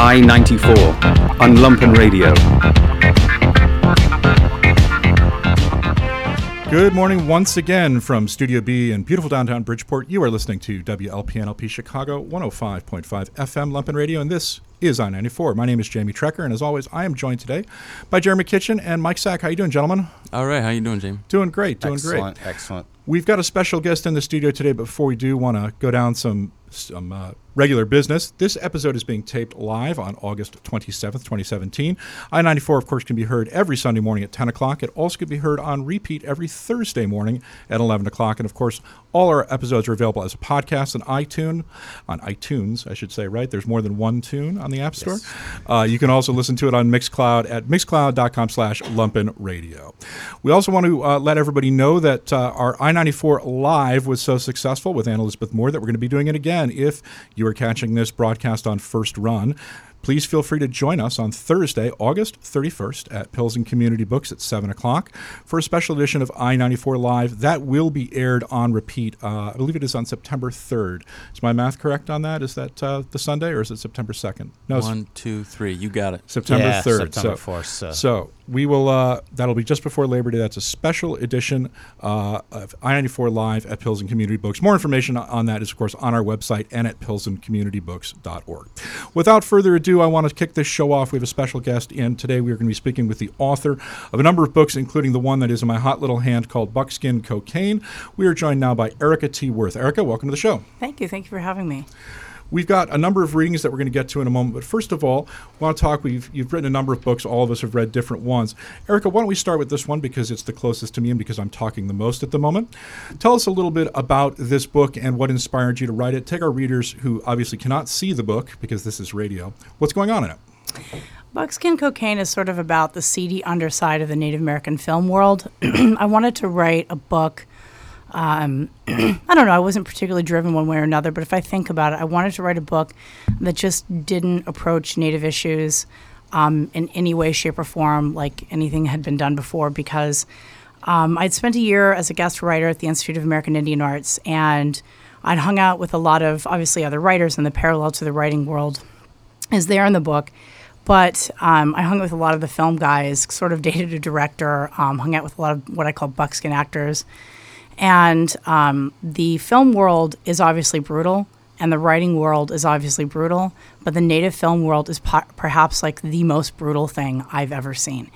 I 94 on Lumpen Radio. Good morning once again from Studio B in beautiful downtown Bridgeport. You are listening to WLPNLP Chicago 105.5 FM Lumpen Radio, and this is I 94. My name is Jamie Trecker, and as always, I am joined today by Jeremy Kitchen and Mike Sack. How you doing, gentlemen? All right, how you doing, Jamie? Doing great, doing excellent, great. Excellent. We've got a special guest in the studio today, but before we do, want to go down some some uh, regular business. This episode is being taped live on August 27th, 2017. I 94, of course, can be heard every Sunday morning at 10 o'clock. It also can be heard on repeat every Thursday morning at 11 o'clock. And of course, all our episodes are available as a podcast on iTunes, on iTunes, I should say, right? There's more than one tune on the App Store. Yes. Uh, you can also listen to it on Mixcloud at mixcloud.com slash lumpen radio. We also want to uh, let everybody know that uh, our I 94 live was so successful with Anna Elizabeth Moore that we're going to be doing it again if you are catching this broadcast on first run. Please feel free to join us on Thursday, August 31st at Pilsen Community Books at 7 o'clock for a special edition of I 94 Live. That will be aired on repeat. Uh, I believe it is on September 3rd. Is my math correct on that? Is that uh, the Sunday or is it September 2nd? No, One, two, three. You got it. September Yeah, 3rd. September so, 4th, so- so we will, uh, that'll be just before Labor Day. That's a special edition uh, of I 94 Live at Pilsen Community Books. More information on that is, of course, on our website and at pilsencommunitybooks.org. Without further ado, I want to kick this show off. We have a special guest and Today we are going to be speaking with the author of a number of books, including the one that is in my hot little hand called Buckskin Cocaine. We are joined now by Erika T. Wurth. Erika, welcome to the show. Thank you. Thank you for having me. We've got a number of readings that we're going to get to in a moment, but first of all, I want to talk. We've you've written a number of books. All of us have read different ones. Erika, why don't we start with this one because it's the closest to me and because I'm talking the most at the moment. Tell us a little bit about this book and what inspired you to write it. Take our readers who obviously cannot see the book because this is radio. What's going on in it? Buckskin Cocaine is sort of about the seedy underside of the Native American film world. I wanted to write a book. Um, I don't know, I wasn't particularly driven one way or another, but if I think about it, I wanted to write a book that just didn't approach Native issues um, in any way, shape, or form like anything had been done before because um, I'd spent a year as a guest writer at the Institute of American Indian Arts and I'd hung out with a lot of obviously other writers, and the parallel to the writing world is there in the book. But um, I hung out with a lot of the film guys, sort of dated a director, um, hung out with a lot of what I call buckskin actors. And um, the film world is obviously brutal, and the writing world is obviously brutal, but the native film world is po- perhaps like the most brutal thing I've ever seen.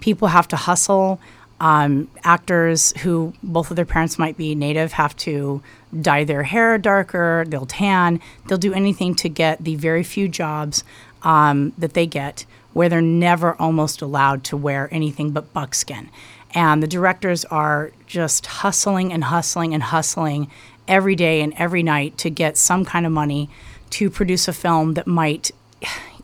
People have to hustle. Um, actors who both of their parents might be native have to dye their hair darker, they'll tan, they'll do anything to get the very few jobs um, that they get where they're never almost allowed to wear anything but buckskin. And the directors are just hustling and hustling and hustling every day and every night to get some kind of money to produce a film that might,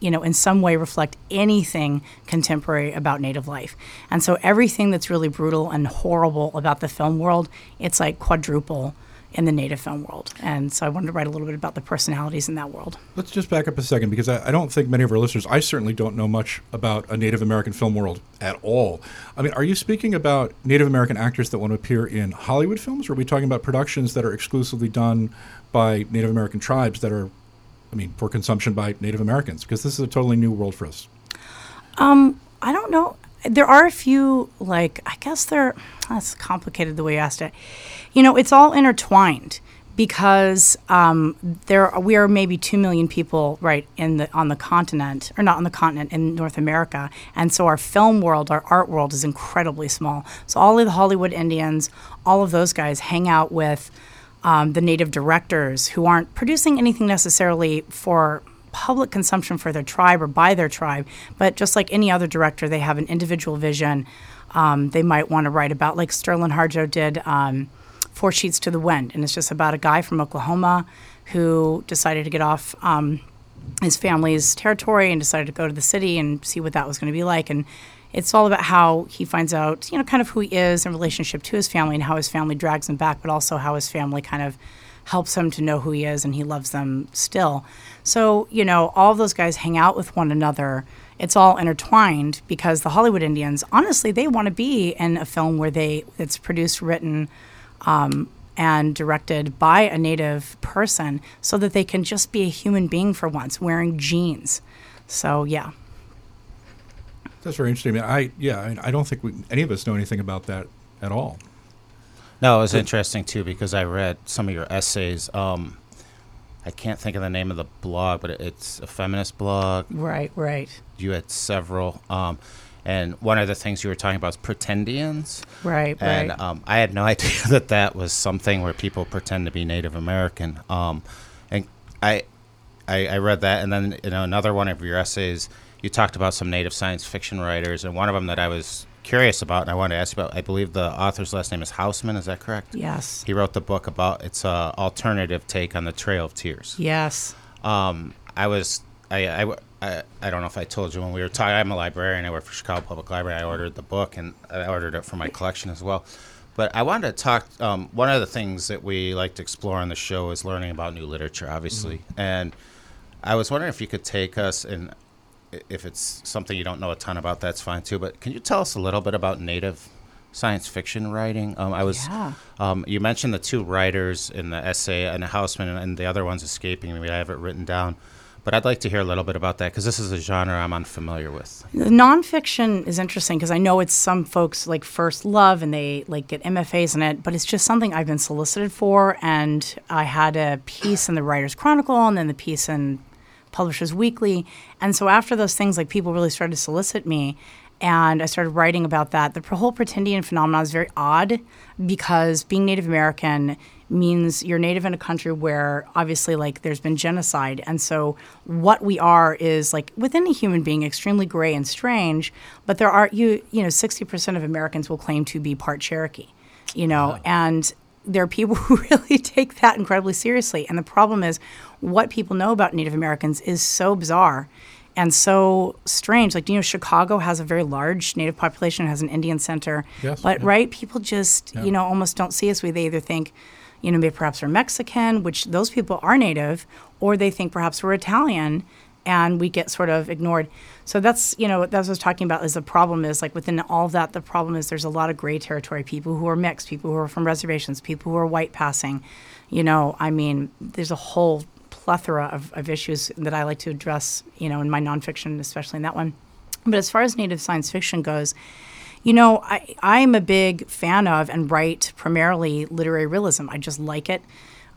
you know, in some way reflect anything contemporary about Native life. And so everything that's really brutal and horrible about the film world, it's like quadruple in the native film world. And so I wanted to write a little bit about the personalities in that world. Let's just back up a second because I, I, don't think many of our listeners, I certainly don't know much about a Native American film world at all. I mean, are you speaking about Native American actors that want to appear in Hollywood films, or are we talking about productions that are exclusively done by Native American tribes that are, I mean, for consumption by Native Americans? Because this is a totally new world for us. Um, I don't know. There are a few, like, I guess they're, that's complicated the way you asked it. You know, it's all intertwined because um, there we are maybe two million people right in the on the continent or not on the continent in North America, and so our film world, our art world is incredibly small. So all of the Hollywood Indians, all of those guys hang out with um, the native directors who aren't producing anything necessarily for public consumption for their tribe or by their tribe, but just like any other director, they have an individual vision. Um, they might want to write about, like Sterlin Harjo did. Um, Four Sheets to the Wind, and it's just about a guy from Oklahoma who decided to get off um, his family's territory and decided to go to the city and see what that was going to be like. And it's all about how he finds out, you know, kind of who he is in relationship to his family and how his family drags him back, but also how his family kind of helps him to know who he is and he loves them still. So, you know, all those guys hang out with one another. It's all intertwined because the Hollywood Indians, honestly, they want to be in a film where they it's produced, written, um, and directed by a native person so that they can just be a human being for once, wearing jeans. So yeah, That's very interesting. I, yeah, I don't think we, any of us know anything about that at all. No, it was interesting too because I read some of your essays. Um, I can't think of the name of the blog, but it's a feminist blog. right, right, You had several. Um, and one of the things you were talking about is pretendians. right, And right. um, I had no idea that that was something where people pretend to be Native American. Um, and I, I, I read that, and then in another one of your essays, you talked about some Native science fiction writers, and one of them that I was curious about, and I wanted to ask you about. I believe the author's last name is Hausman. Is that correct? yes, He wrote the book about it's a alternative take on the Trail of Tears. yes, Um, I was I, I, I, I don't know if I told you when we were talking. I'm a librarian. I work for Chicago Public Library. I ordered the book and I ordered it for my collection as well. But I wanted to talk. Um, one of the things that we like to explore on the show is learning about new literature, obviously. And I was wondering if you could take us and if it's something you don't know a ton about, that's fine too. But can you tell us a little bit about Native science fiction writing? Um, I was Yeah. um, you mentioned the two writers in the essay, and Hausman, and the other one's escaping me. I have it written down, but I'd like to hear a little bit about that because this is a genre I'm unfamiliar with. Nonfiction is interesting because I know it's some folks like first love and they like get MFAs in it, but it's just something I've been solicited for. And I had a piece in the Writers Chronicle and then the piece in Publishers Weekly. And so after those things, like people really started to solicit me. And I started writing about that. The whole pretendian phenomenon is very odd because being Native American means you're Native in a country where obviously like there's been genocide, and so what we are is like within a human being extremely gray and strange. But there are you you know sixty percent of Americans will claim to be part Cherokee, you know, and there are people who really take that incredibly seriously. And the problem is, what people know about Native Americans is so bizarre and so strange. Like, you know, Chicago has a very large Native population, it has an Indian center. Yes, but, yeah. right, people just, Yeah. you know, almost don't see us. We They either think, you know, maybe perhaps we're Mexican, which those people are Native, or they think perhaps we're Italian and we get sort of ignored. So that's, you know, that's what I was talking about is the problem is like within all of that, the problem is there's a lot of gray territory, people who are mixed, people who are from reservations, people who are white passing. You know, I mean, there's a whole plethora of, of issues that I like to address, you know, in my nonfiction, especially in that one. But as far as native science fiction goes, you know, I, I'm a big fan of and write primarily literary realism. I just like it.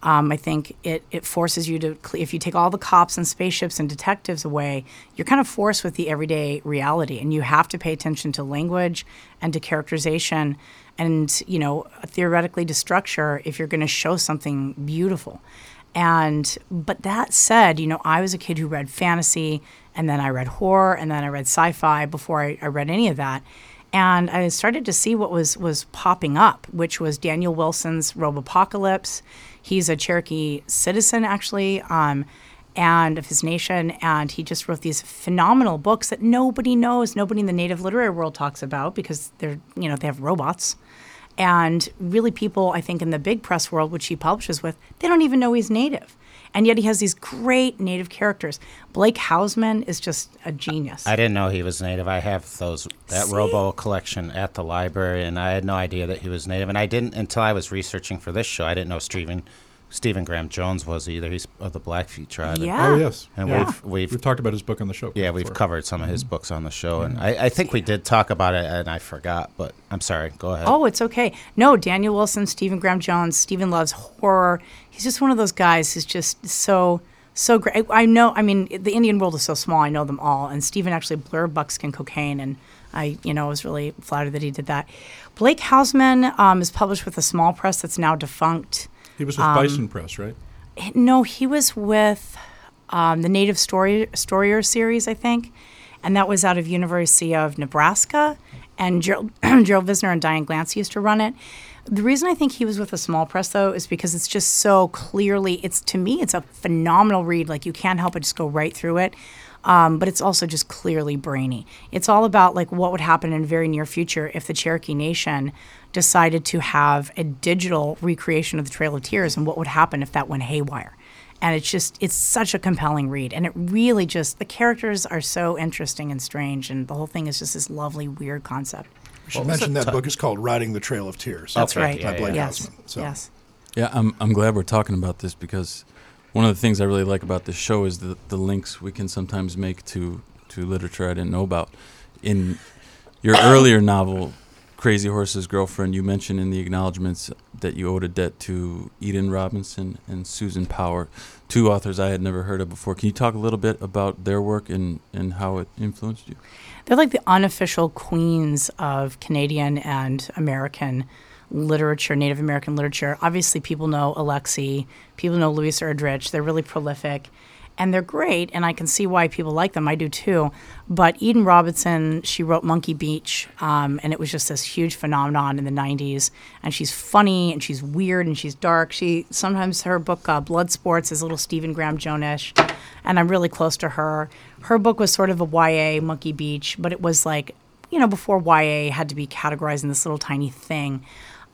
Um, I think it, it forces you to, if you take all the cops and spaceships and detectives away, you're kind of forced with the everyday reality. And you have to pay attention to language and to characterization and, you know, theoretically to structure if you're going to show something beautiful. And, but that said, you know, I was a kid who read fantasy and then I read horror and then I read sci fi before I, I read any of that and I started to see what was was popping up, which was Daniel Wilson's Robopocalypse. He's a Cherokee citizen, actually, um, and of his nation, and he just wrote these phenomenal books that nobody knows, nobody in the native literary world talks about because they're you know they have robots. And really, people, I think, in the big press world, which he publishes with, they don't even know he's native. And yet he has these great native characters. Blake Hausman is just a genius. I didn't know he was native. I have those that See? Robo collection at the library, and I had no idea that he was native. And I didn't until I was researching for this show. I didn't know Stephen Stephen Graham Jones was either. He's of the Blackfeet tribe. yeah. Oh yes, And yeah. we've we've We've talked about his book on the show. yeah we've before. covered some of his Mm-hmm. books on the show, and I, I think we did talk about it, and I forgot. But I'm sorry. Go ahead. Oh, it's okay. No, Daniel Wilson, Stephen Graham Jones, Stephen loves horror. He's just one of those guys who's just so so great. I, I know. I mean, the Indian world is so small. I know them all. And Stephen actually blurred Buckskin Cocaine, and I, you know, was really flattered that he did that. Blake Hausman um, is published with a small press that's now defunct. He was Um, with Bison Press, right? No, he was with um, the Native Story Storier series, I think, and that was out of University of Nebraska. And Gerald, Gerald Vizenor and Diane Glancy used to run it. The reason I think he was with a small press though is because it's just so clearly it's to me it's a phenomenal read. Like you can't help but just go right through it. Um, but it's also just clearly brainy. It's all about like what would happen in the very near future if the Cherokee Nation decided to have a digital recreation of the Trail of Tears, and what would happen if that went haywire. And it's just it's such a compelling read, and it really just the characters are so interesting and strange, and the whole thing is just this lovely weird concept. We should mention that book is called Riding the Trail of Tears. That's right. Yeah, By Blake yeah. yes, Hausman, so. yes. Yeah, I'm I'm glad we're talking about this because One of the things I really like about this show is the the links we can sometimes make to to literature I didn't know about. In your earlier novel, Crazy Horse's Girlfriend, you mentioned in the acknowledgments that you owed a debt to Eden Robinson and Susan Power, two authors I had never heard of before. Can you talk a little bit about their work and, and how it influenced you? They're like the unofficial queens of Canadian and American literature, Native American literature. Obviously, people know Alexie, people know Louise Erdrich. They're really prolific and they're great, and I can see why people like them. I do too. But Eden Robinson, she wrote Monkey Beach, um, and it was just this huge phenomenon in the '90s. And she's funny, and she's weird, and she's dark. She sometimes her book uh, Blood Sports is a little Stephen Graham Jonesish, and I'm really close to her. Her book was sort of a YA Monkey Beach, but it was like you know before YA had to be categorized in this little tiny thing.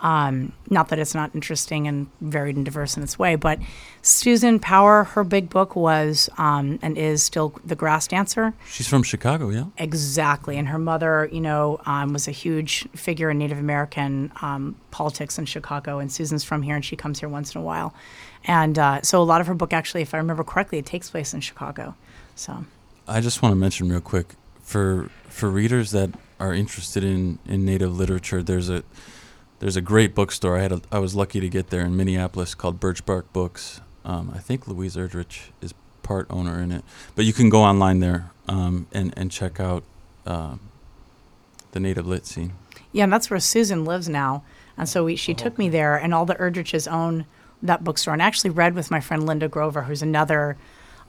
Um, not that it's not interesting and varied and diverse in its way, but Susan Power, her big book was um, and is still The Grass Dancer. She's from Chicago, yeah? Exactly. And her mother, you know, um, was a huge figure in Native American um, politics in Chicago. And Susan's from here and she comes here once in a while. And uh, so a lot of her book, actually, if I remember correctly, it takes place in Chicago. So I just want to mention real quick for for readers that are interested in, in Native literature, there's a there's a great bookstore. I had a, I was lucky to get there in Minneapolis called Birch Bark Books. Um, I think Louise Erdrich is part owner in it, but you can go online there um, and and check out uh, the native lit scene. Yeah, and that's where Susan lives now, and so we, she oh, took me there, and all the Erdriches own that bookstore, and I actually read with my friend Linda Grover, who's another.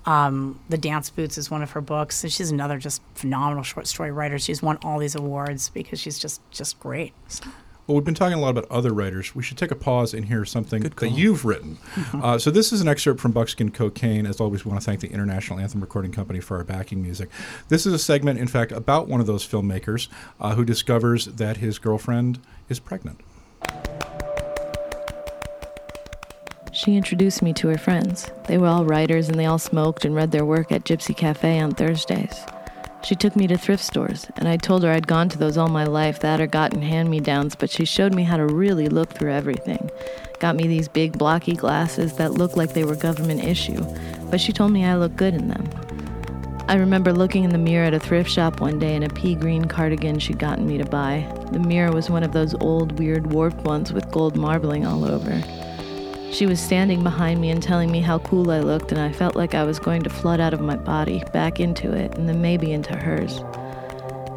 Um, the Dance Boots is one of her books, and she's another just phenomenal short story writer. She's won all these awards because she's just just great. So. Well, we've been talking a lot about other writers. We should take a pause and hear something that you've written. uh, so, this is an excerpt from Buckskin Cocaine. As always, we want to thank the International Anthem Recording Company for our backing music. This is a segment, in fact, about one of those filmmakers uh, who discovers that his girlfriend is pregnant. She introduced me to her friends. They were all writers and they all smoked and read their work at Gypsy Cafe on Thursdays. She took me to thrift stores, and I told her I'd gone to those all my life, that or gotten hand me downs, but she showed me how to really look through everything. Got me these big blocky glasses that looked like they were government issue, but she told me I looked good in them. I remember looking in the mirror at a thrift shop one day in a pea green cardigan she'd gotten me to buy. The mirror was one of those old, weird, warped ones with gold marbling all over. She was standing behind me and telling me how cool I looked, and I felt like I was going to flood out of my body, back into it, and then maybe into hers.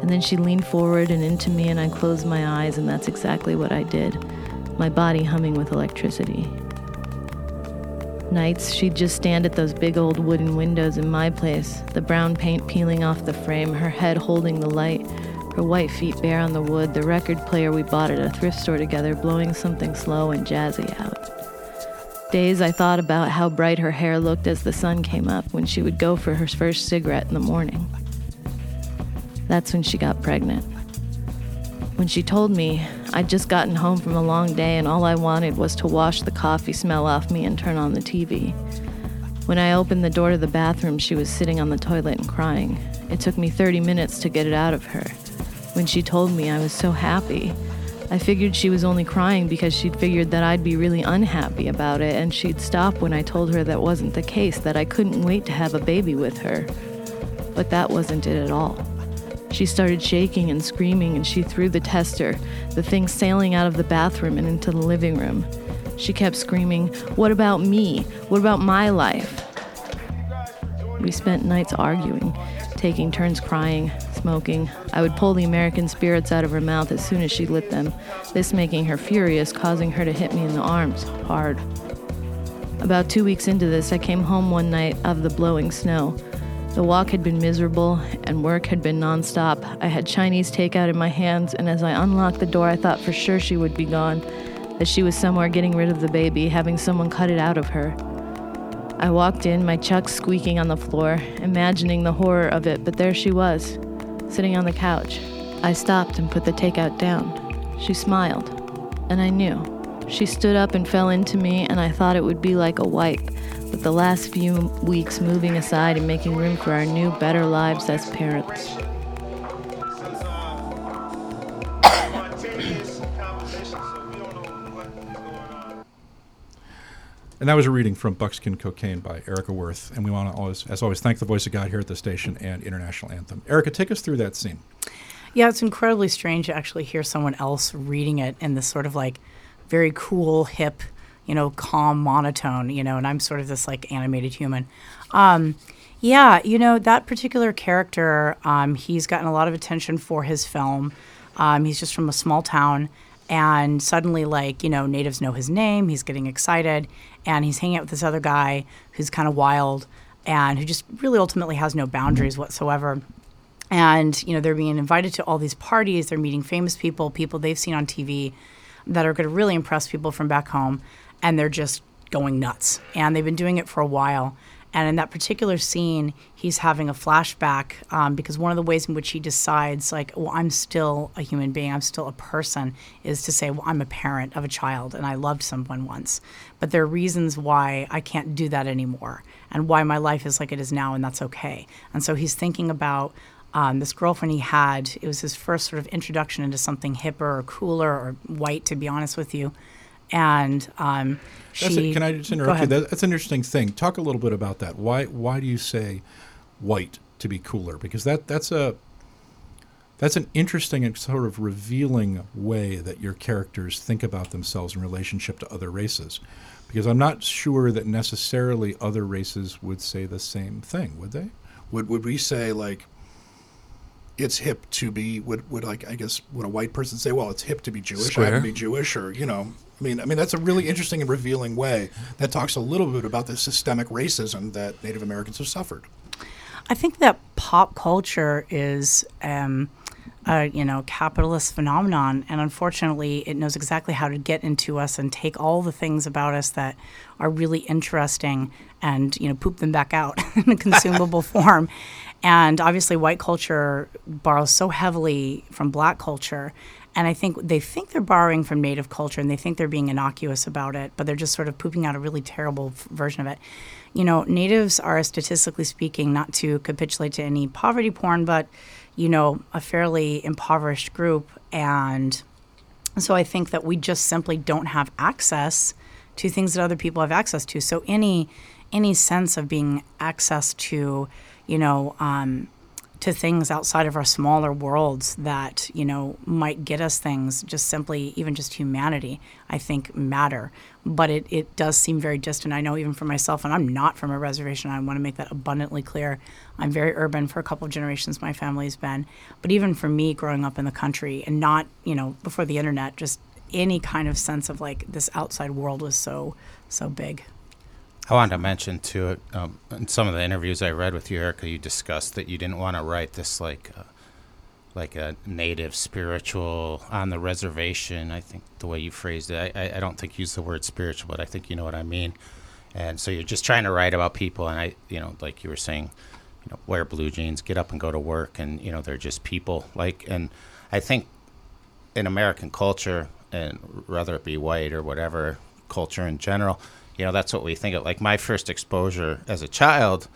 And then she leaned forward and into me, and I closed my eyes, and that's exactly what I did, my body humming with electricity. Nights, she'd just stand at those big old wooden windows in my place, the brown paint peeling off the frame, her head holding the light, her white feet bare on the wood, the record player we bought at a thrift store together blowing something slow and jazzy out. Days I thought about how bright her hair looked as the sun came up when she would go for her first cigarette in the morning. That's when she got pregnant. When she told me, I'd just gotten home from a long day and all I wanted was to wash the coffee smell off me and turn on the TV. When I opened the door to the bathroom, she was sitting on the toilet and crying. It took me 30 minutes to get it out of her. When she told me, I was so happy. I figured she was only crying because she'd figured that I'd be really unhappy about it, and she'd stop when I told her that wasn't the case, that I couldn't wait to have a baby with her. But that wasn't it at all. She started shaking and screaming, and she threw the tester, the thing sailing out of the bathroom and into the living room. She kept screaming, What about me? What about my life? We spent nights arguing, taking turns crying, smoking. I would pull the American spirits out of her mouth as soon as she lit them, this making her furious, causing her to hit me in the arms, hard. About two weeks into this, I came home one night of the blowing snow. The walk had been miserable, and work had been nonstop. I had Chinese takeout in my hands, and as I unlocked the door, I thought for sure she would be gone, that she was somewhere getting rid of the baby, having someone cut it out of her. I walked in, my chucks squeaking on the floor, imagining the horror of it, but there she was, sitting on the couch. I stopped and put the takeout down. She smiled, and I knew. She stood up and fell into me, and I thought it would be like a wipe, with the last few weeks moving aside and making room for our new, better lives as parents. And that was a reading from Buckskin Cocaine by Erika Wurth. And we want to always, as always, thank the voice of God here at the station and International Anthem. Erika, take us through that scene. Yeah, it's incredibly strange to actually hear someone else reading it in this sort of like very cool, hip, you know, calm monotone, you know, and I'm sort of this like animated human. Um, yeah, you know, that particular character, um, he's gotten a lot of attention for his film. Um, he's just from a small town, and suddenly, like, you know, natives know his name, he's getting excited, and he's hanging out with this other guy who's kind of wild and who just really ultimately has no boundaries mm-hmm. whatsoever. And you know they're being invited to all these parties they're meeting famous people people they've seen on tv that are going to really impress people from back home and they're just going nuts. And they've been doing it for a while and in that particular scene he's having a flashback um, because one of the ways in which he decides like well i'm still a human being i'm still a person is to say well i'm a parent of a child and i loved someone once. But there are reasons why i can't do that anymore and why my life is like it is now and that's okay. And so he's thinking about um, this girlfriend he had, it was his first sort of introduction into something hipper or cooler or white, to be honest with you. And um, That's she. a, can I just interrupt you? That, that's an interesting thing. Talk a little bit about that. Why why do you say white to be cooler? Because that that's a that's an interesting and sort of revealing way that your characters think about themselves in relationship to other races. Because I'm not sure that necessarily other races would say the same thing, would they? Would would we say like it's hip to be would would like I guess would a white person say, well, it's hip to be Jewish, I have to be Jewish, or you know, I mean, I mean that's a really interesting and revealing way that talks a little bit about the systemic racism that Native Americans have suffered. I think that pop culture is, um, a you know, capitalist phenomenon, and unfortunately, it knows exactly how to get into us and take all the things about us that are really interesting and you know poop them back out in a consumable form. And obviously, white culture borrows so heavily from black culture. And I think they think they're borrowing from native culture and they think they're being innocuous about it, but they're just sort of pooping out a really terrible f- version of it. You know, natives are, statistically speaking, not to capitulate to any poverty porn, but, you know, a fairly impoverished group. And so I think that we just simply don't have access to things that other people have access to. So any any sense of being access to, you know, um, to things outside of our smaller worlds that you know might get us things just simply even just humanity i think matter. But it, it does seem very distant. I know even for myself and i'm not from a reservation i want to make that abundantly clear. I'm very urban for a couple of generations my family's been. But even for me growing up in the country and not you know before the internet just any kind of sense of like this outside world was so so big I wanted to mention too, um, in some of the interviews I read with you, Erika, you discussed that you didn't want to write this like, uh, like a native spiritual on the reservation. I think the way you phrased it, I, I, don't think you used the word spiritual, but I think you know what I mean. And so you're just trying to write about people, and I, you know, like you were saying, you know, wear blue jeans, get up and go to work, and you know, they're just people. Like, and I think in American culture, and whether it be white or whatever culture in general, you know, that's what we think of. Like my first exposure as a child,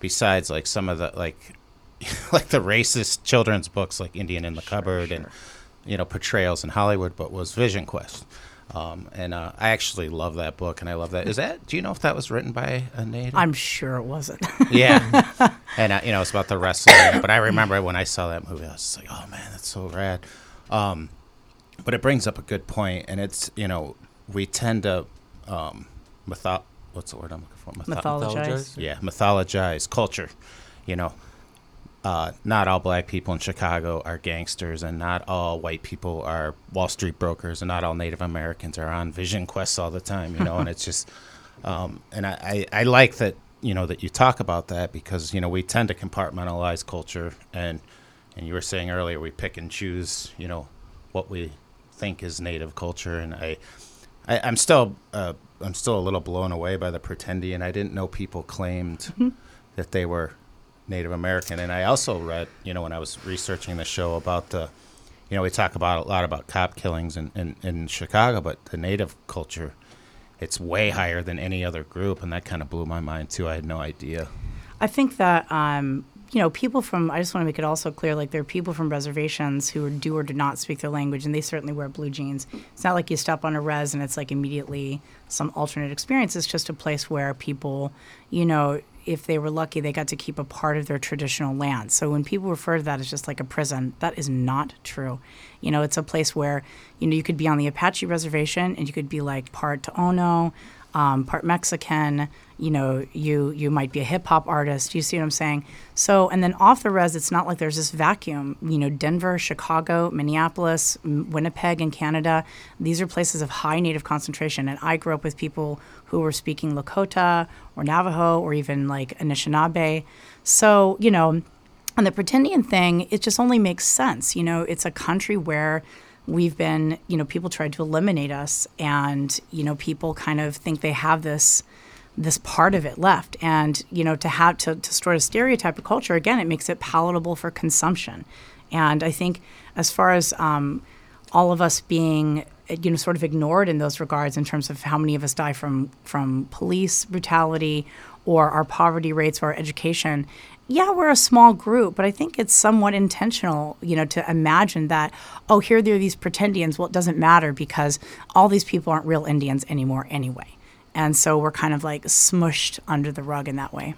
besides like some of the like, like the racist children's books like Indian in the Cupboard and you know portrayals in Hollywood, but was Vision Quest. Um, and uh, I actually love that book, and I love that. Is that? Do you know if that was written by a native? i'm sure it wasn't Yeah, and uh, you know it's about the wrestling. But I remember when I saw that movie, I was just like, "Oh man, that's so rad." Um, but it brings up a good point, and it's you know we tend to um, mytho- What's the word I'm looking for? Mytho- mythologize yeah, mythologize culture. You know, uh, not all black people in Chicago are gangsters, and not all white people are Wall Street brokers, and not all Native Americans are on vision quests all the time. You know, and it's just, um, and I, I, I like that you know that you talk about that because you know we tend to compartmentalize culture, and and you were saying earlier we pick and choose, you know, what we think is Native culture, and I, I I'm still uh, I'm still a little blown away by the pretendian. I didn't know people claimed that they were Native American. And I also read, you know, when I was researching the show about the, you know, we talk about a lot about cop killings in, in, in Chicago, but the Native culture, it's way higher than any other group. And that kind of blew my mind, too. I had no idea. I think that um, you know, people from, I just want to make it also clear like, there are people from reservations who do or do not speak their language, and they certainly wear blue jeans. It's not like you step on a res and it's like immediately some alternate experience. It's just a place where people, you know, if they were lucky, they got to keep a part of their traditional land. So when people refer to that as just like a prison, that is not true. You know, it's a place where, you know, you could be on the Apache reservation and you could be like part Tohono, um, part Mexican. You know, you you might be a hip hop artist. You see what I'm saying? So, and then off the res, it's not like there's this vacuum. You know, Denver, Chicago, Minneapolis, Winnipeg, in Canada. These are places of high Native concentration. And I grew up with people who were speaking Lakota or Navajo or even like Anishinaabe. So, you know, and the pretendian thing, it just only makes sense. You know, it's a country where we've been, you know, people tried to eliminate us, and you know, people kind of think they have this this part of it left, and you know, to have to to sort of stereotype a culture again, it makes it palatable for consumption, and I think as far as um, all of us being you know sort of ignored in those regards in terms of how many of us die from from police brutality or our poverty rates or our education yeah, we're a small group, but I think it's somewhat intentional, you know, to imagine that, oh, here there are these pretendians. Well, it doesn't matter because all these people aren't real Indians anymore anyway. And so we're kind of like smushed under the rug in that way.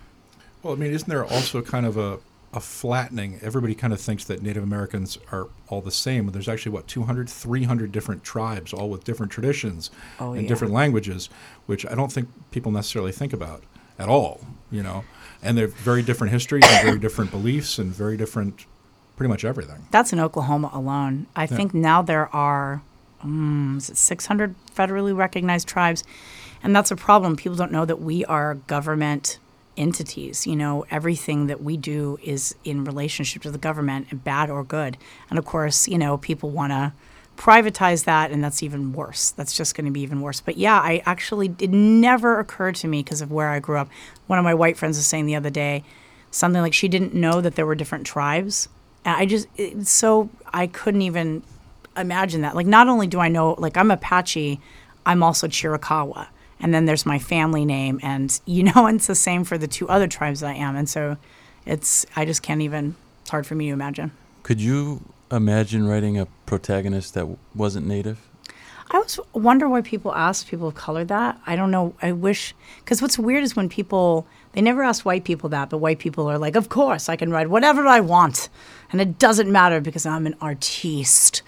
Well, I mean, isn't there also kind of a, a flattening? Everybody kind of thinks that Native Americans are all the same. But there's actually, what, 200, 300 different tribes, all with different traditions Oh, and yeah. different languages, which I don't think people necessarily think about at all, you know? And they're very different histories and very different beliefs and very different, pretty much everything. That's in Oklahoma alone. I think now there are, um, is it 600 federally recognized tribes? And that's a problem. People don't know that we are government entities. You know, everything that we do is in relationship to the government, bad or good. And of course, you know, people want to privatize that, and that's even worse. That's just going to be even worse. But yeah, I actually, it never occurred to me because of where I grew up. One of my white friends was saying the other day something like she didn't know that there were different tribes. And I just, it's so, I couldn't even imagine that. Like, not only do I know, like, I'm Apache, I'm also Chiricahua. And then there's my family name. And, you know, and it's the same for the two other tribes I am. And so it's, I just can't even, it's hard for me to imagine. Could you imagine writing a protagonist that wasn't native? I always wonder why people ask people of color that. I don't know. I wish because what's weird is when people they never ask white people that, but white people are like, "Of course, I can write whatever I want, and it doesn't matter because I'm an artiste."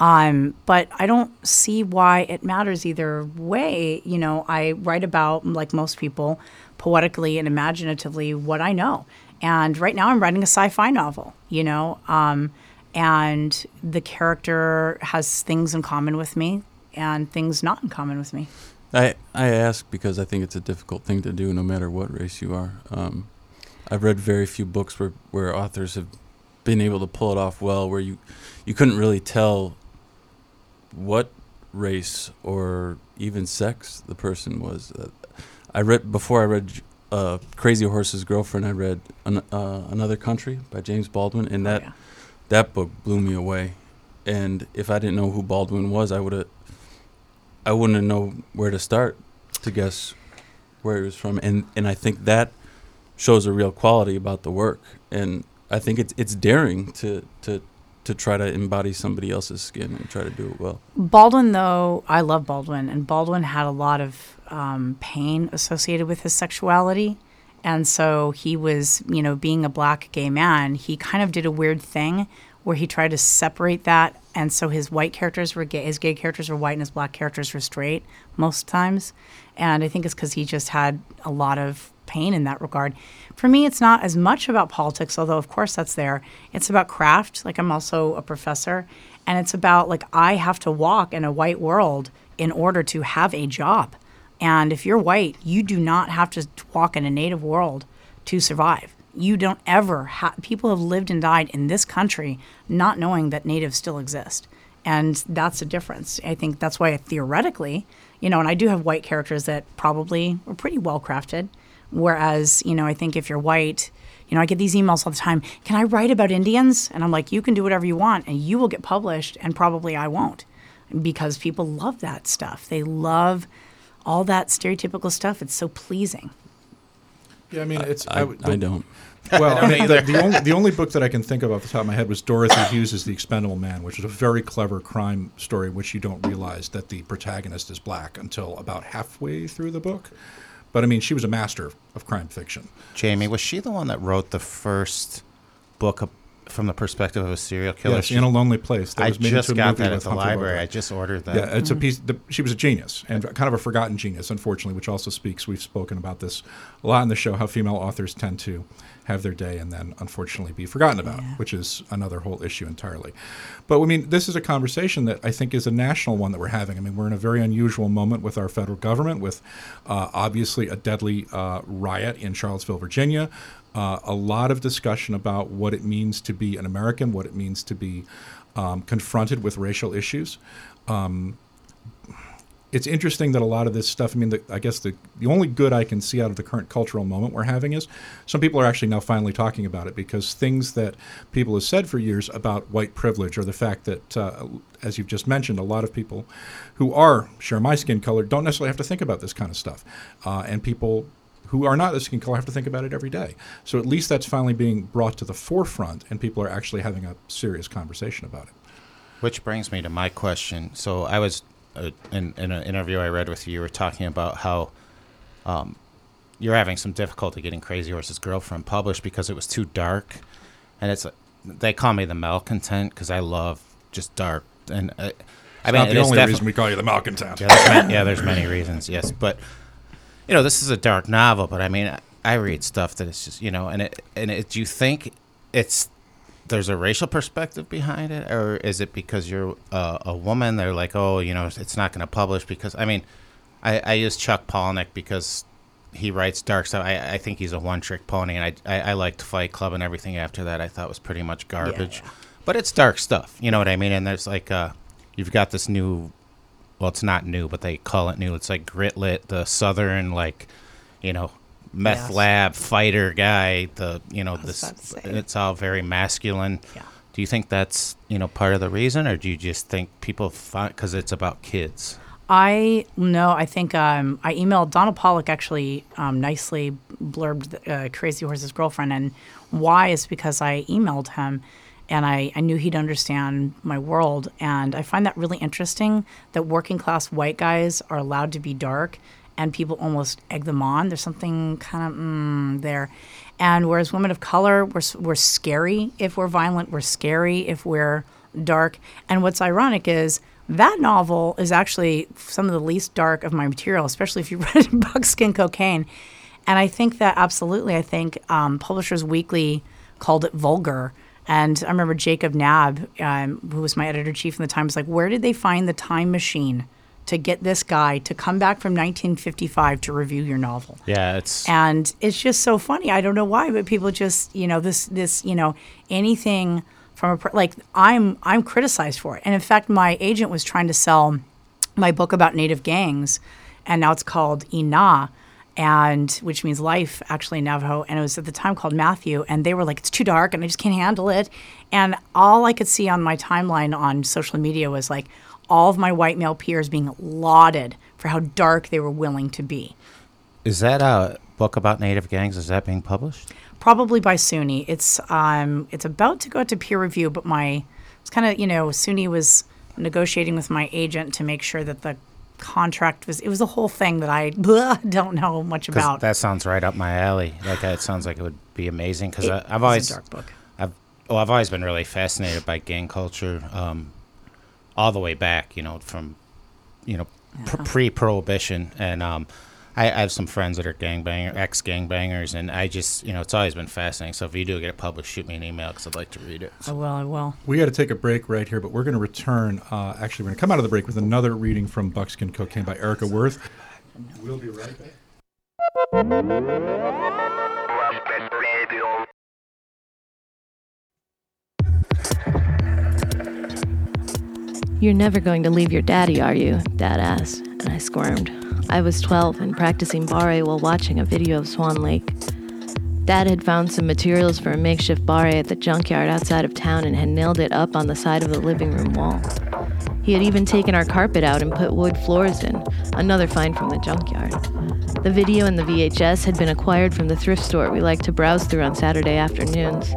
Um, but I don't see why it matters either way. You know, I write about like most people, poetically and imaginatively what I know. And right now, I'm writing a sci-fi novel. You know. Um, and the character has things in common with me and things not in common with me. I, I ask because I think it's a difficult thing to do no matter what race you are. Um, I've read very few books where, where authors have been able to pull it off well, where you, you couldn't really tell what race or even sex the person was. Uh, I read before I read uh, Crazy Horse's Girlfriend. I read an, uh, Another Country by James Baldwin, and that yeah. That book blew me away. And if I didn't know who Baldwin was, I would have I wouldn't have know where to start to guess where he was from. And and I think that shows a real quality about the work. And I think it's it's daring to to to try to embody somebody else's skin and try to do it well. Baldwin, though, I love Baldwin, and Baldwin had a lot of um, pain associated with his sexuality. And so he was, you know, being a black gay man, he kind of did a weird thing where he tried to separate that. And so his white characters were gay, his gay characters were white, and his black characters were straight most times. And I think it's because he just had a lot of pain in that regard. For me, it's not as much about politics, although of course that's there. It's about craft. Like I'm also a professor, and it's about like I have to walk in a white world in order to have a job. And if you're white, you do not have to walk in a native world to survive. You don't ever have, people have lived and died in this country not knowing that natives still exist. And that's a difference. I think that's why theoretically, you know, and I do have white characters that probably are pretty well crafted. Whereas, you know, I think if you're white, you know, I get these emails all the time. Can I write about Indians? And I'm like, you can do whatever you want, and you will get published, and probably I won't, because people love that stuff. They love all that stereotypical stuff. It's so pleasing. Yeah, I mean, it's I, would- I don't. Well, I mean, the, the only the only book that I can think of off the top of my head was Dorothy Hughes' The Expendable Man, which is a very clever crime story, which you don't realize that the protagonist is black until about halfway through the book. But I mean, she was a master of crime fiction. Jamie, was she the one that wrote the first book of, from the perspective of a serial killer? Yes, She- in a lonely place. That I was made just into a got movie that at the Humphrey library. Bogart. I just ordered that. Yeah, it's a piece. The, she was a genius and kind of a forgotten genius, unfortunately, which also speaks. We've spoken about this a lot in the show. How female authors tend to have their day and then, unfortunately, be forgotten about, which is another whole issue entirely. But I mean, this is a conversation that I think is a national one that we're having. I mean, we're in a very unusual moment with our federal government, with uh, obviously a deadly uh, riot in Charlottesville, Virginia. Uh, a lot of discussion about what it means to be an American, what it means to be um, confronted with racial issues it's interesting that a lot of this stuff. I mean, the, I guess the the only good I can see out of the current cultural moment we're having is some people are actually now finally talking about it because things that people have said for years about white privilege or the fact that, uh, as you've just mentioned, a lot of people who are share my skin color don't necessarily have to think about this kind of stuff, uh, and people who are not skin color have to think about it every day. So at least that's finally being brought to the forefront, and people are actually having a serious conversation about it. Which brings me to my question. So I was uh, in in an interview I read with you. You were talking about how um, you're having some difficulty getting Crazy Horse's Girlfriend published because it was too dark, and it's they call me the malcontent because I love just dark and uh, I mean not the only reason we call you the malcontent. yeah, there's many, yeah, there's many reasons. Yes, but you know, this is a dark novel. But I mean, I, read stuff that it's just you know, and it and it. Do you think it's there's a racial perspective behind it, or is it because you're uh, a woman? They're like, oh, you know, it's not going to publish because I mean, I, I use Chuck Palahniuk because he writes dark stuff. I, I think he's a one trick pony, and I, I I liked Fight Club and everything after that. I thought was pretty much garbage, but it's dark stuff. You know what I mean? And there's like, uh, you've got this new well, it's not new, but they call it new. It's like Gritlit, the southern like, you know, meth lab fighter guy. The you know this. about to say. It's all very masculine. Yeah. Do you think that's you know part of the reason, or do you just think people find because it's about kids? I no, I think um, I emailed Donald Pollock actually um, nicely blurbed uh, Crazy Horse's girlfriend, and why is because I emailed him, and I, I knew he'd understand my world, and I find that really interesting that working class white guys are allowed to be dark, and people almost egg them on. There's something kind of mm, there, and whereas women of color, we're we're scary if we're violent, we're scary if we're dark, and what's ironic is that novel is actually some of the least dark of my material, especially if you read Buckskin Cocaine. And I think that absolutely, I think um, Publishers Weekly called it vulgar. And I remember Jacob Knabb, um, who was my editor chief in the time, was like, where did they find the time machine to get this guy to come back from 1955 to review your novel? Yeah, it's and it's just so funny. I don't know why, but people just you know this this you know anything from a like I'm I'm criticized for it. And in fact, my agent was trying to sell my book about native gangs, and now it's called Ina. And which means life actually in Navajo, and it was at the time called Matthew, and they were like, "It's too dark, and I just can't handle it." And all I could see on my timeline on social media was like all of my white male peers being lauded for how dark they were willing to be. is that a book about native gangs? Is that being published? probably by SUNY. It's um it's about to go out to peer review, but my it's kind of you know SUNY was negotiating with my agent to make sure that the contract was it was a whole thing that I don't know much about. that sounds right up my alley. Like that sounds like it would be amazing because I've always dark book. I've well, I've always been really fascinated by gang culture, um, all the way back. You know, from you know pr- pre-prohibition, and um, I, I have some friends that are gangbanger, ex-gangbangers, and I just you know it's always been fascinating. So if you do get it published, shoot me an email because I'd like to read it. I will. I will. We got to take a break right here, but we're going to return. Uh, actually, we're going to come out of the break with another reading from Buckskin Cocaine by Erika Wurth. We'll be right back. You're never going to leave your daddy, are you? Dad asked, and I squirmed. I was 12 and practicing barre while watching a video of Swan Lake. Dad had found some materials for a makeshift barre at the junkyard outside of town and had nailed it up on the side of the living room wall. He had even taken our carpet out and put wood floors in, another find from the junkyard. The video and the VHS had been acquired from the thrift store we liked to browse through on Saturday afternoons.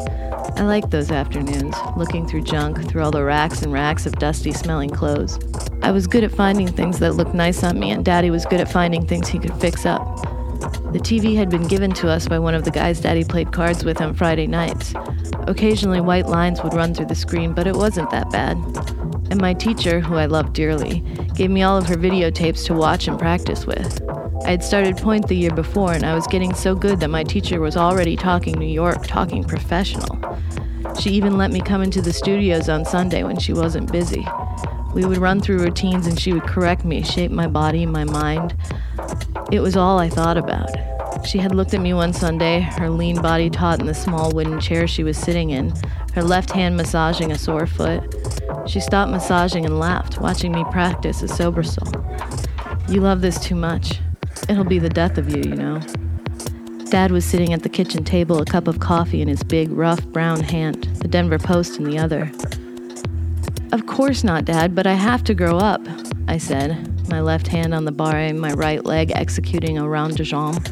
I liked those afternoons, looking through junk, through all the racks and racks of dusty smelling clothes. I was good at finding things that looked nice on me, and Daddy was good at finding things he could fix up. The TV had been given to us by one of the guys Daddy played cards with on Friday nights. Occasionally, white lines would run through the screen, but it wasn't that bad. And my teacher, who I loved dearly, gave me all of her videotapes to watch and practice with. I had started Pointe the year before, and I was getting so good that my teacher was already talking New York, talking professional. She even let me come into the studios on Sunday when she wasn't busy. We would run through routines and she would correct me, shape my body, my mind. It was all I thought about. She had looked at me one Sunday, her lean body taut in the small wooden chair she was sitting in, her left hand massaging a sore foot. She stopped massaging and laughed, watching me practice a somersault. You love this too much. It'll be the death of you, you know. Dad was sitting at the kitchen table, a cup of coffee in his big, rough brown hand, the Denver Post in the other. Of course not, Dad, but I have to grow up, I said, my left hand on the bar and my right leg executing a rond de jambe.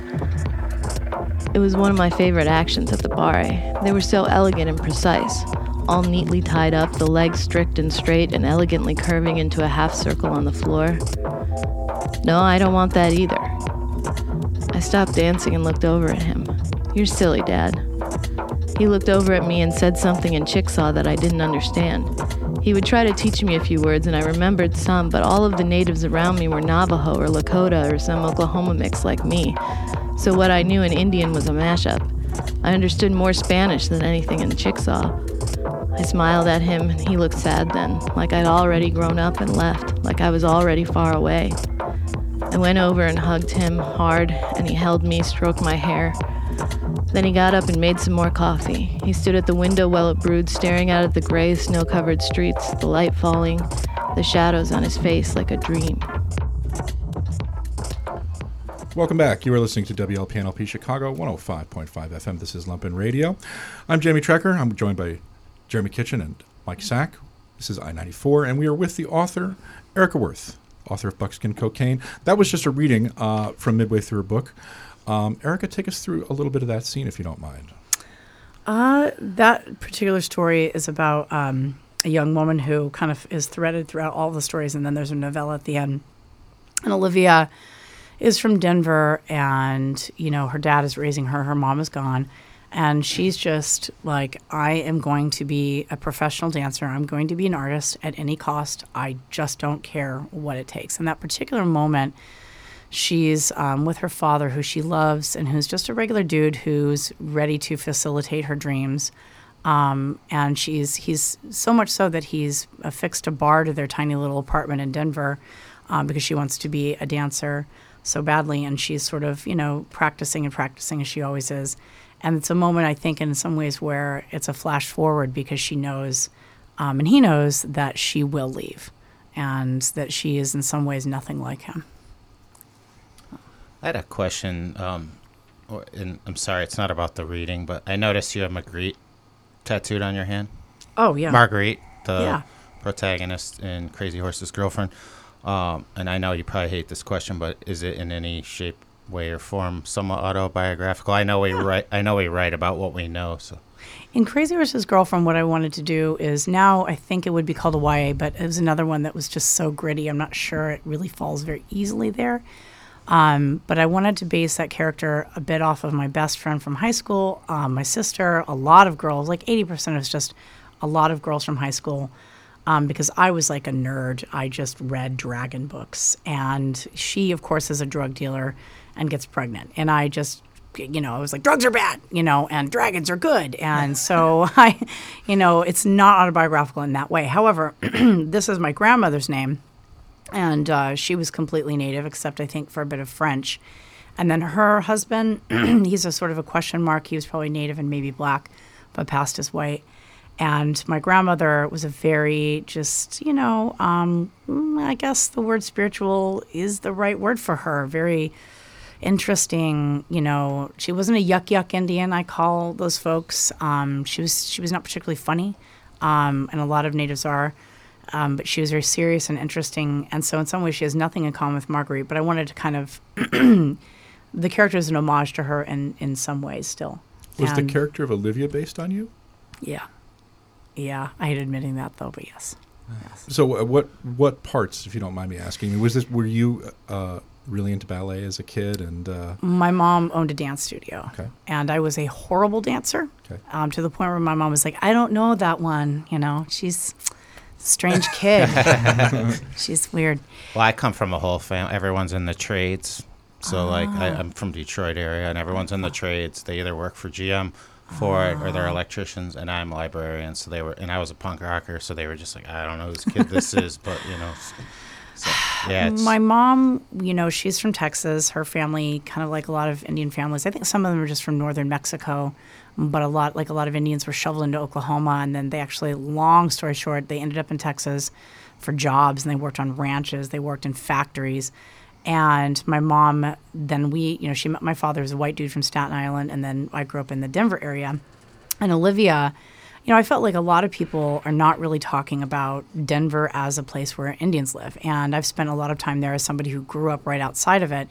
It was one of my favorite actions at the bar. They were so elegant and precise, all neatly tied up, the legs strict and straight and elegantly curving into a half circle on the floor. No, I don't want that either. I stopped dancing and looked over at him. You're silly, Dad. He looked over at me and said something in Chickasaw that I didn't understand. He would try to teach me a few words, and I remembered some, but all of the natives around me were Navajo or Lakota or some Oklahoma mix like me. So what I knew in Indian was a mashup. I understood more Spanish than anything in Chickasaw. I smiled at him, and he looked sad then, like I'd already grown up and left, like I was already far away. I went over and hugged him hard, and he held me, stroked my hair. Then he got up and made some more coffee. He stood at the window while it brewed, staring out at the gray, snow covered streets, the light falling, the shadows on his face like a dream. Welcome back. You are listening to WLPNLP Chicago 105.5 FM. This is Lumpen Radio. I'm Jamie Trecker. I'm joined by Jeremy Kitchen and Mike Sack. This is I 94, and we are with the author, Erika Wurth, author of Buckskin Cocaine. That was just a reading uh, from midway through her book. Um, Erika, take us through a little bit of that scene, if you don't mind. Uh, that particular story is about um, a young woman who kind of is threaded throughout all the stories, and then there's a novella at the end. And Olivia is from Denver, and you know her dad is raising her. Her mom is gone, and she's just like, I am going to be a professional dancer. I'm going to be an artist at any cost. I just don't care what it takes. And that particular moment She's um, with her father, who she loves, and who's just a regular dude who's ready to facilitate her dreams. Um, and she's he's so much so that he's affixed a bar to their tiny little apartment in Denver um, because she wants to be a dancer so badly, and she's sort of you know practicing and practicing as she always is. And it's a moment I think in some ways where it's a flash forward because she knows, um, and he knows that she will leave, and that she is in some ways nothing like him. I had a question, um, or, and I'm sorry, it's not about the reading, but I noticed you have Marguerite tattooed on your hand. Oh yeah, Marguerite, the Yeah. protagonist in Crazy Horse's girlfriend. Um, and I know you probably hate this question, but is it in any shape, way, or form somewhat autobiographical? I know we write. I know we write about what we know. So In Crazy Horse's Girlfriend, what I wanted to do is now I think it would be called a YA, but it was another one that was just so gritty. I'm not sure it really falls very easily there. Um, but I wanted to base that character a bit off of my best friend from high school, um, my sister, a lot of girls, like 80% is just a lot of girls from high school. Um, because I was like a nerd. I just read dragon books. And she, of course, is a drug dealer and gets pregnant. And I just, you know, I was like, drugs are bad, you know, and dragons are good. And so I, you know, it's not autobiographical in that way. However, this is my grandmother's name and uh, she was completely native, except I think for a bit of French. And then her husband, he's a sort of a question mark. He was probably native and maybe black, but passed as white. And my grandmother was a very just, you know, um, mm, I guess the word spiritual is the right word for her. Very interesting. You know, she wasn't a yuck yuck Indian. I call those folks. Um, she was she was not particularly funny, um, and a lot of natives are. Um, but she was very serious and interesting, and so in some ways she has nothing in common with Marguerite. But I wanted to kind of the character is an homage to her in in some ways still. Was the character of Olivia based on you? Yeah, yeah. I hate admitting that though, but yes. So uh, what what parts, if you don't mind me asking, was this? Were you uh, really into ballet as a kid? And uh, My mom owned a dance studio, Okay. and I was a horrible dancer. Okay. Um, to the point where my mom was like, "I don't know that one. You know, she's a strange kid. she's weird." Well, I come from a whole family. Everyone's in the trades. So, like, I, Ah. I'm from Detroit area, and everyone's in the trades. They either work for GM, Ford, or Ah. they're electricians, and I'm a librarian. So they were, and I was a punk rocker. So they were just like, I don't know whose kid this is, but you know. So, yeah, My mom, you know, she's from Texas. Her family, kind of like a lot of Indian families, I think some of them are just from northern Mexico, but a lot, like a lot of Indians, were shoveled into Oklahoma, and then they actually, long story short, they ended up in Texas for jobs, and they worked on ranches, they worked in factories. And my mom, then we, you know, she met my father was a white dude from Staten Island, and then I grew up in the Denver area. And Olivia, you know, I felt like a lot of people are not really talking about Denver as a place where Indians live. And I've spent a lot of time there as somebody who grew up right outside of it.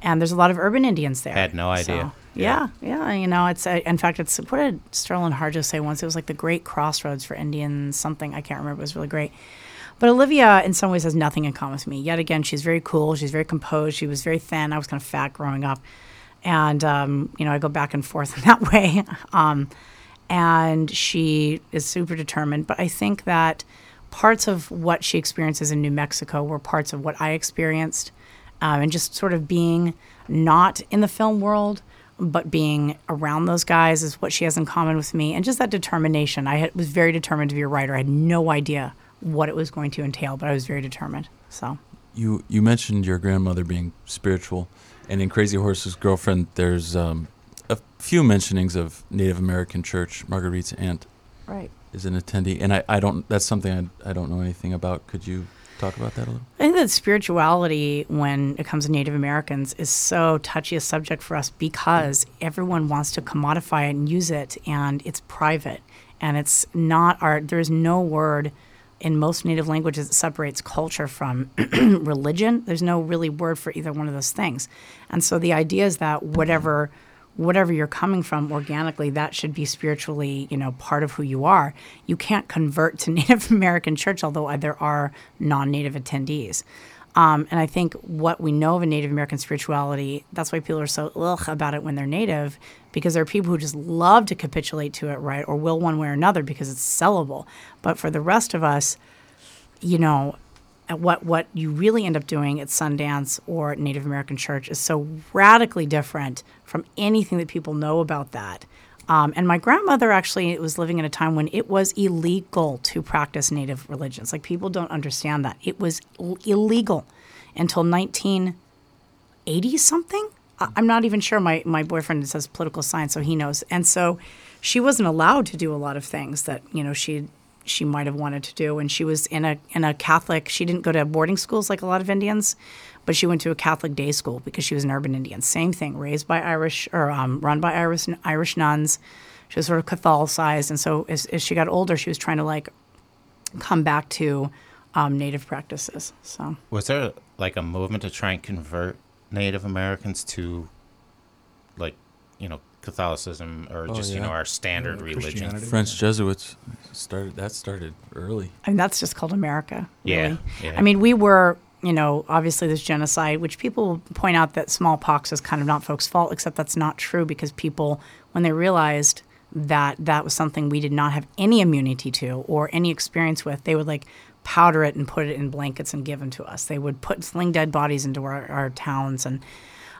And there's a lot of urban Indians there. I had no So, idea. yeah, yeah. You know, it's, uh, in fact, it's, what did Sterlin Harjo say once? It was like the great crossroads for Indians, something. I can't remember. It was really great. But Olivia, in some ways, has nothing in common with me. Yet again, she's very cool. She's very composed. She was very thin. I was kind of fat growing up. And, um, you know, I go back and forth in that way. Um, and she is super determined. But I think that parts of what she experiences in New Mexico were parts of what I experienced, um, and just sort of being not in the film world, but being around those guys is what she has in common with me, and just that determination. I had, was very determined to be a writer. I had no idea what it was going to entail, but I was very determined. So. You you mentioned your grandmother being spiritual, and in Crazy Horse's Girlfriend, there's um, a few mentionings of Native American church. Marguerite's aunt Right. is an attendee, and I, I don't. That's something I, I don't know anything about. Could you talk about that a little? I think that spirituality, when it comes to Native Americans, is so touchy a subject for us because everyone wants to commodify it and use it, and it's private, and it's not our. There is no word in most Native languages that separates culture from religion. There's no really word for either one of those things, and so the idea is that whatever whatever you're coming from organically, that should be spiritually, you know, part of who you are. You can't convert to Native American church, although there are non-Native attendees. Um, and I think what we know of Native American spirituality, that's why people are so ugh about it when they're Native, because there are people who just love to capitulate to it, right, or will one way or another because it's sellable. But for the rest of us, you know, what what you really end up doing at Sundance or Native American Church is so radically different from anything that people know about that. Um, and my grandmother actually was living in a time when it was illegal to practice Native religions. Like people don't understand that it was l- illegal until 1980 something. I- I'm not even sure. My my boyfriend says political science, so he knows. And so she wasn't allowed to do a lot of things that you know she she might have wanted to do. And she was in a in a Catholic. She didn't go to boarding schools like a lot of Indians, but she went to a Catholic day school because she was an urban Indian. Same thing, raised by Irish or um, run by Irish Irish nuns. She was sort of Catholicized, and so as, as she got older, she was trying to like come back to um, native practices. So. was there like a movement to try and convert Native Americans to, like, you know, Catholicism or Oh, just you know our standard Yeah, religion? Christianity. French Jesuits started. That started early. I mean, that's just called America. Yeah, Really. yeah. I mean, we were, you know, obviously this genocide, which people point out that smallpox is kind of not folks' fault, except that's not true because people, when they realized that that was something we did not have any immunity to or any experience with, they would like powder it and put it in blankets and give them to us. They would put sling dead bodies into our, our towns and.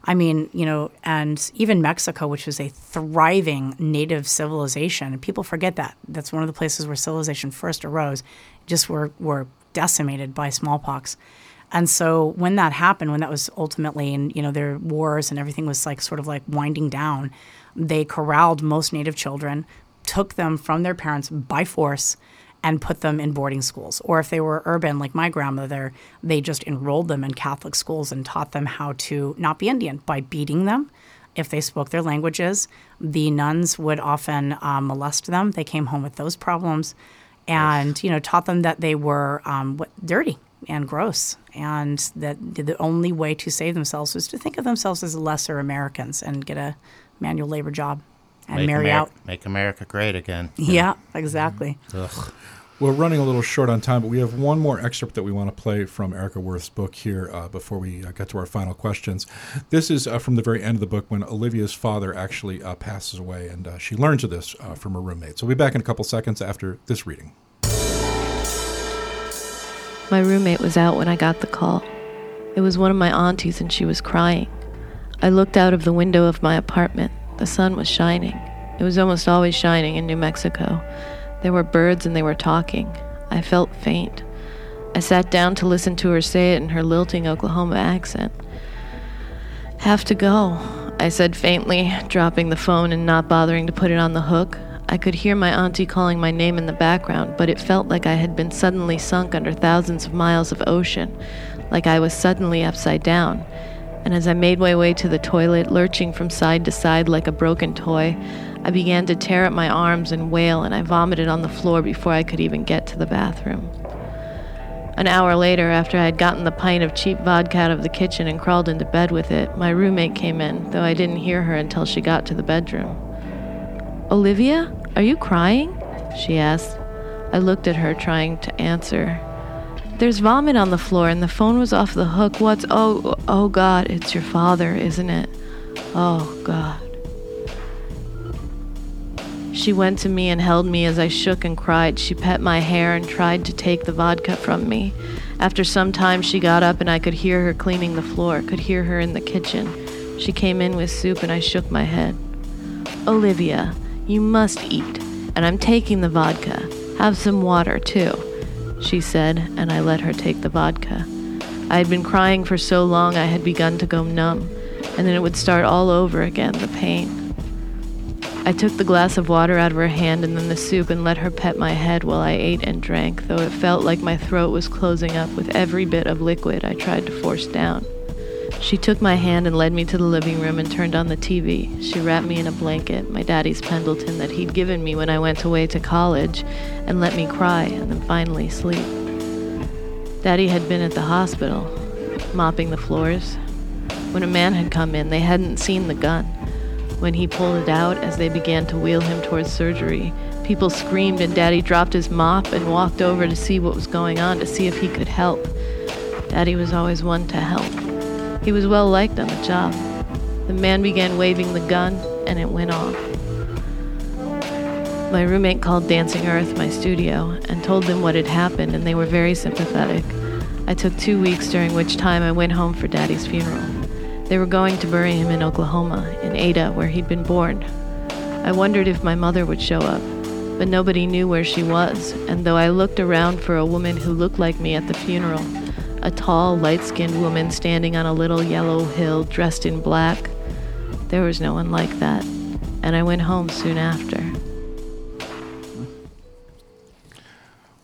I mean, you know, and even Mexico, which was a thriving native civilization, and people forget that. That's one of the places where civilization first arose, just were, were decimated by smallpox. And so when that happened, when that was ultimately, and you know, their wars and everything was like sort of like winding down, they corralled most native children, took them from their parents by force, and put them in boarding schools. Or if they were urban, like my grandmother, they just enrolled them in Catholic schools and taught them how to not be Indian by beating them if they spoke their languages. The nuns would often um, molest them. They came home with those problems, and you know taught them that they were um, what, dirty and gross, and that the only way to save themselves was to think of themselves as lesser Americans and get a manual labor job and Make marry Ameri- out. Make America great again. Yeah, exactly. Ugh. We're running a little short on time, but we have one more excerpt that we want to play from Erika Wurth's book here uh, before we uh, get to our final questions. This is uh, from the very end of the book when Olivia's father actually uh, passes away, and uh, she learns of this uh, from her roommate. So we'll be back in a couple seconds after this reading. My roommate was out when I got the call. It was one of my aunties, and she was crying. I looked out of the window of my apartment. The sun was shining. It was almost always shining in New Mexico. There were birds and they were talking. I felt faint. I sat down to listen to her say it in her lilting Oklahoma accent. Have to go, I said faintly, dropping the phone and not bothering to put it on the hook. I could hear my auntie calling my name in the background, but it felt like I had been suddenly sunk under thousands of miles of ocean, like I was suddenly upside down. And as I made my way to the toilet, lurching from side to side like a broken toy, I began to tear at my arms and wail, and I vomited on the floor before I could even get to the bathroom. An hour later, after I had gotten the pint of cheap vodka out of the kitchen and crawled into bed with it, my roommate came in, though I didn't hear her until she got to the bedroom. Olivia, are you crying? She asked. I looked at her, trying to answer. There's vomit on the floor and the phone was off the hook. What's. Oh, oh God, it's your father, isn't it? Oh, God. She went to me and held me as I shook and cried. She pet my hair and tried to take the vodka from me. After some time, she got up and I could hear her cleaning the floor, could hear her in the kitchen. She came in with soup and I shook my head. Olivia, you must eat, and I'm taking the vodka. Have some water, too, she said, and I let her take the vodka. I had been crying for so long I had begun to go numb, and then it would start all over again, the pain. I took the glass of water out of her hand and then the soup and let her pet my head while I ate and drank, though it felt like my throat was closing up with every bit of liquid I tried to force down. She took my hand and led me to the living room and turned on the TV. She wrapped me in a blanket, my daddy's Pendleton that he'd given me when I went away to college, and let me cry and then finally sleep. Daddy had been at the hospital, mopping the floors. When a man had come in, they hadn't seen the gun. When he pulled it out as they began to wheel him towards surgery, people screamed and Daddy dropped his mop and walked over to see what was going on, to see if he could help. Daddy was always one to help. He was well liked on the job. The man began waving the gun, and it went off. My roommate called Dancing Earth, my studio, and told them what had happened, and they were very sympathetic. I took two weeks, during which time I went home for Daddy's funeral. They were going to bury him in Oklahoma, in Ada, where he'd been born. I wondered if my mother would show up, but nobody knew where she was, and though I looked around for a woman who looked like me at the funeral, a tall, light skinned woman standing on a little yellow hill dressed in black, there was no one like that, and I went home soon after.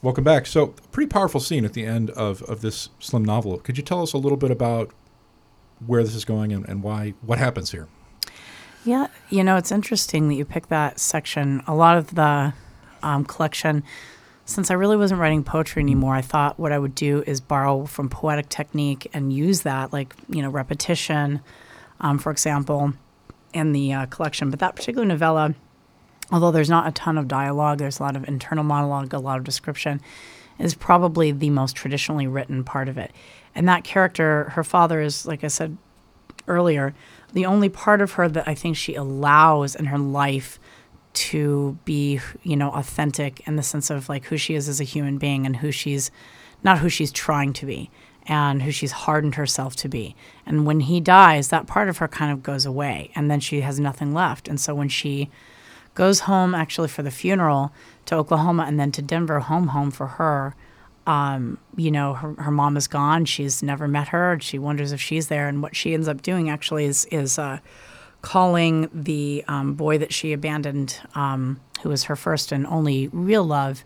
Welcome back. So, pretty powerful scene at the end of, of this slim novel. Could you tell us a little bit about where this is going and, and why what happens here? Yeah, you know, it's interesting that you pick that section. A lot of the um, collection, since I really wasn't writing poetry anymore, I thought what I would do is borrow from poetic technique and use that, like, you know, repetition, um, for example, in the uh, collection. But that particular novella, although there's not a ton of dialogue, there's a lot of internal monologue, a lot of description, is probably the most traditionally written part of it. And that character, her father is, like I said earlier, the only part of her that I think she allows in her life to be, you know, authentic in the sense of like who she is as a human being and who she's not who she's trying to be and who she's hardened herself to be. And when he dies, that part of her kind of goes away and then she has nothing left. And so when she goes home actually for the funeral to Oklahoma and then to Denver, home home for her, um, you know, her, her mom is gone. She's never met her. And she wonders if she's there. And what she ends up doing actually is is uh, calling the um, boy that she abandoned, um, who was her first and only real love,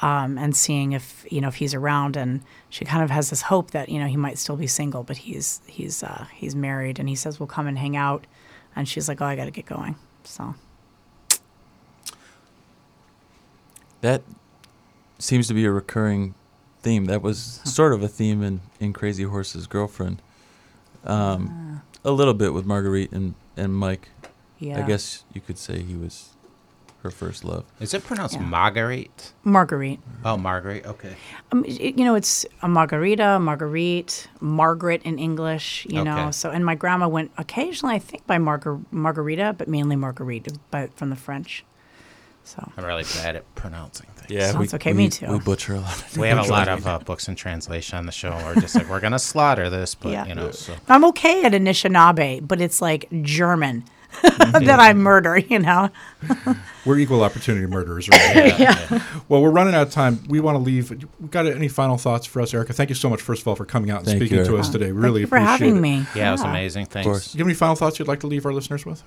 um, and seeing if you know if he's around. And she kind of has this hope that you know he might still be single, but he's he's uh, he's married, and he says we'll come and hang out. And she's like, oh, I got to get going. So That seems to be a recurring theme. That was sort of a theme in, in Crazy Horse's Girlfriend. Um, a little bit with Marguerite and, and Mike. yeah, I guess you could say he was her first love. Is it pronounced Yeah. Marguerite? Marguerite. Oh, Marguerite. Okay. Um, it- you know, it's a margarita, Marguerite, Margaret in English. You know, so and my grandma went occasionally, I think, by Margar- Margarita, but mainly Marguerite, by, from the French. So I'm really bad at pronouncing things. Yeah, Sounds we, okay, we, me too. We butcher a lot. Of We have a lot of uh, books in translation on the show. We're just like, we're going to slaughter this, but, Yeah. you know, so. I'm okay at Anishinaabe, but it's like German that I murder. You know. We're equal opportunity murderers, right? Yeah. Well, we're running out of time. We want to leave. We got any final thoughts for us, Erika? Thank you so much, first of all, for coming out and Thank speaking you, to us today. Thank Really you for having it. me. Yeah, it was amazing. Thanks. course. Do you have any final thoughts you'd like to leave our listeners with?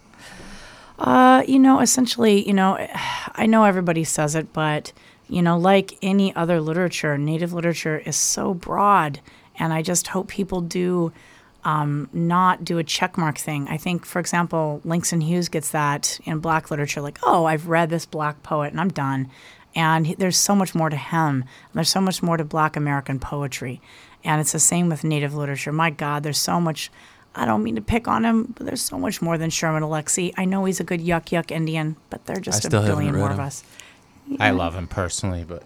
Uh, you know, essentially, you know, I know everybody says it, but you know, like any other literature, native literature is so broad, and I just hope people do um, not do a checkmark thing. I think, for example, Langston Hughes gets that in black literature, like, oh, I've read this black poet and I'm done. And he, there's so much more to him. There's so much more to black American poetry. And it's the same with native literature. My God, there's so much. I don't mean to pick on him, but there's so much more than Sherman Alexie. I know he's a good yuck yuck Indian, but there are just a billion more of him. us. I love him personally, but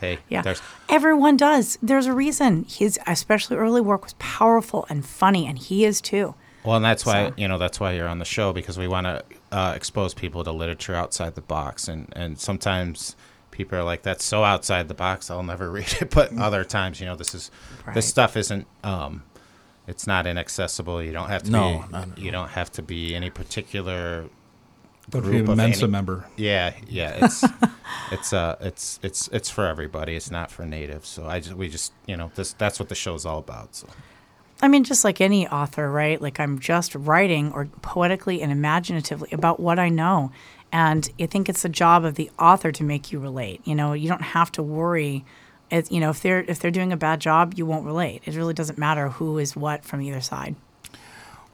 hey, Yeah. there's Everyone does. There's a reason. His especially early work was powerful and funny, and he is too. Well, and that's why So- you know that's why you're on the show because we want to uh, expose people to literature outside the box, and and sometimes people are like, "That's so outside the box, I'll never read it." But other times, you know, this is Right. this stuff isn't. Um, it's not inaccessible. You don't have to No, be. no, no. You don't have to be any particular. Don't be Group a of Mensa any- member. Yeah, yeah. It's it's uh it's it's it's for everybody. It's not for natives. So I just we just you know this that's what the show's all about. So. I mean, just like any author, right? Like I'm just writing or poetically and imaginatively about what I know. And I think it's the job of the author to make you relate. You know, you don't have to worry. You know, if they're if they're doing a bad job, you won't relate. It really doesn't matter who is what from either side.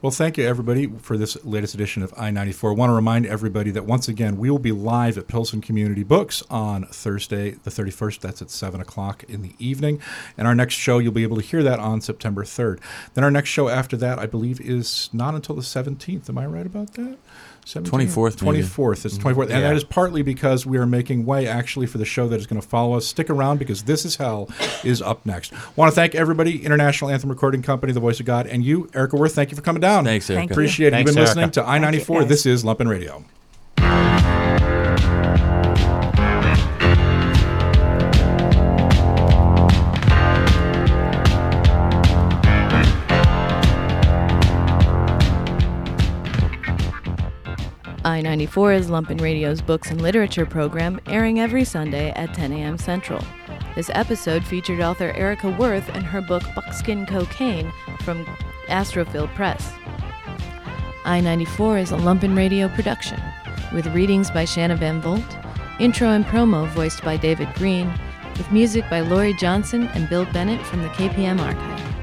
Well, thank you, everybody, for this latest edition of I 94. I want to remind everybody that once again, we will be live at Pilsen Community Books on Thursday, the 31st. That's at 7 o'clock in the evening. And our next show, you'll be able to hear that on September 3rd. Then our next show after that, I believe, is not until the 17th. Am I right about that? 17th? 24th, maybe. 24th. It's mm-hmm. 24th. And Yeah. that is partly because we are making way, actually, for the show that is going to follow us. Stick around because This Is Hell is up next. want to thank everybody, International Anthem Recording Company, The Voice of God, and you, Erika Wurth. Thank you for coming down. Thanks, Thank Erika. you. Appreciate it. Thanks, You've been Erika. listening to I 94. This is Lumpen Radio. I 94 is Lumpen Radio's books and literature program, airing every Sunday at 10 a.m. Central. This episode featured author Erika Wurth and her book Buckskin Cocaine from Astrophil Press. I 94 is a Lumpen Radio production, with readings by Shanna Van Volt, intro and promo voiced by David Green, with music by Laurie Johnson and Bill Bennett from the KPM archive.